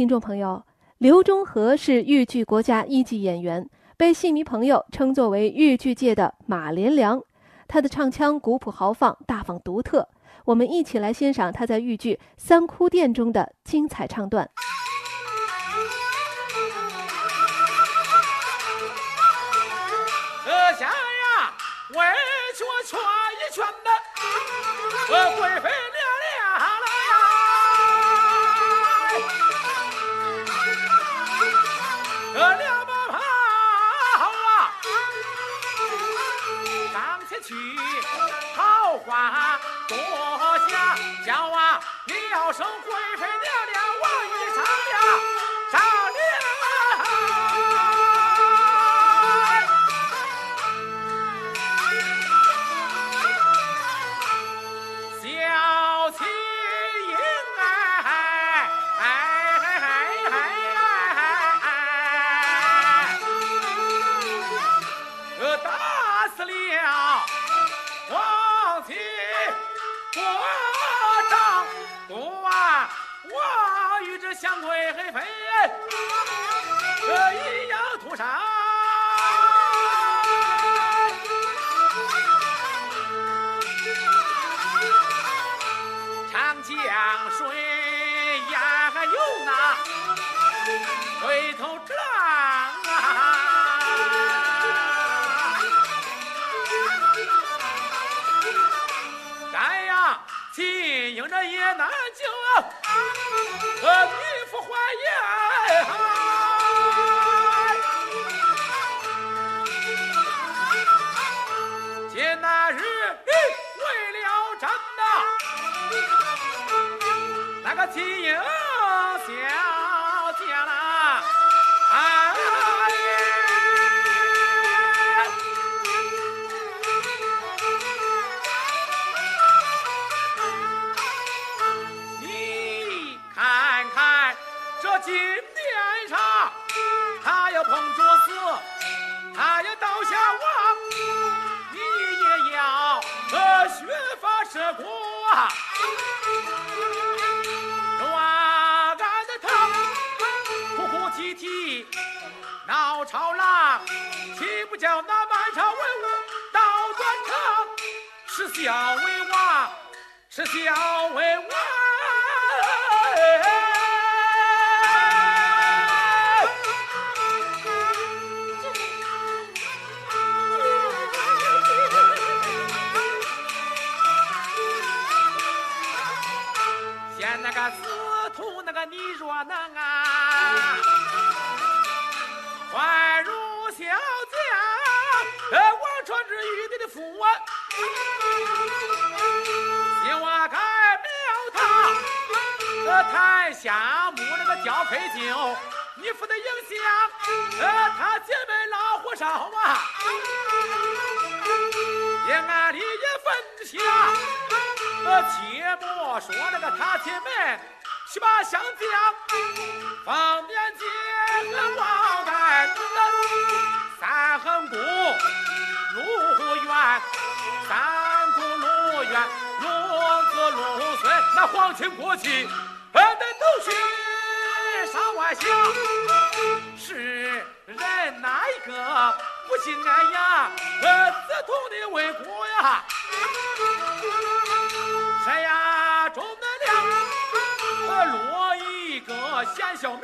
听众朋友，刘忠和是豫剧国家一级演员，被戏迷朋友称作为豫剧界的马连良。他的唱腔古朴豪放，大方独特。我们一起来欣赏他在豫剧《三哭殿》中的精彩唱段。阁下呀，为学劝一劝的，呃，贵妃。去好话多下，叫啊了声贵妃娘娘，我已上了我与这香贵妃这一样涂上，长江水呀有那回头浪啊。听着也难救，呃，女夫怀言，今那日为了朕呐，那个金英朝郎，岂不叫那满朝文武倒断肠？是小为王，是小为王。那个司徒那个你若能啊，换如小将，呃，王传之玉帝的父啊，希望改庙堂，呃，台下木那个交配酒，你父的影响，呃，他姐妹老火烧啊，阴暗里也分下。呃，切莫说那个他姐妹去把相将，方便见三顾路远，路子路碎，那皇亲国戚俺们都去上外乡，是人哪一个不心安呀？呃，自同的为国呀。谁呀？钟南亮，落一个贤孝名，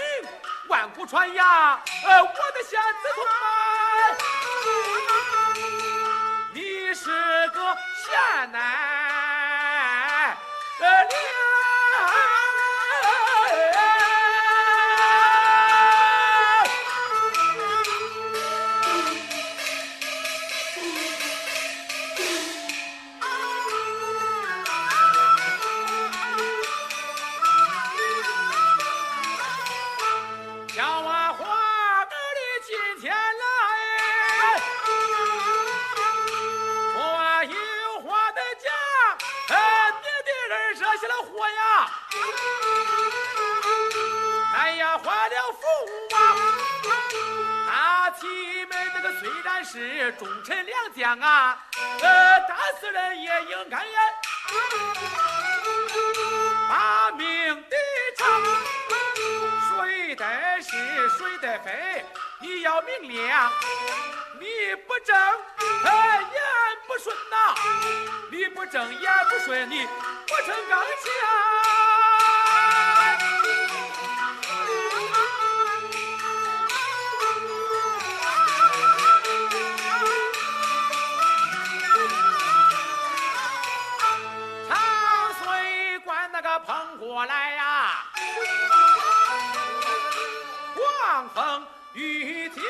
万古传呀！呃，我的贤子同你是个贤男，是忠臣良将啊，呃，打死人也应该呀，把命抵偿。谁是谁的非？你要明亮，你不正，哎，言不顺呐，你不正言不顺，你不成刚强。雨天。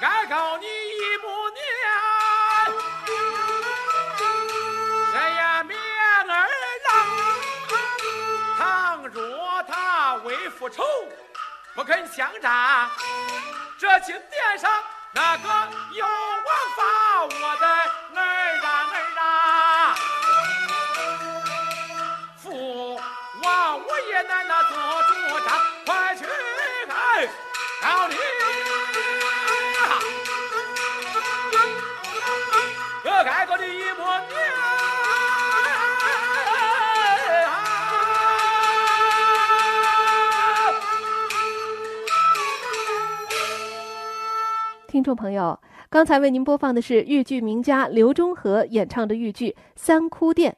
该告你一不念，谁呀面儿郎？倘若他为复仇，不肯相战，这金殿上那个有王法我的儿啊儿啊！父王我也难那做主张，快去哎告你！众朋友，刚才为您播放的是豫剧名家刘忠和演唱的豫剧《三哭殿》。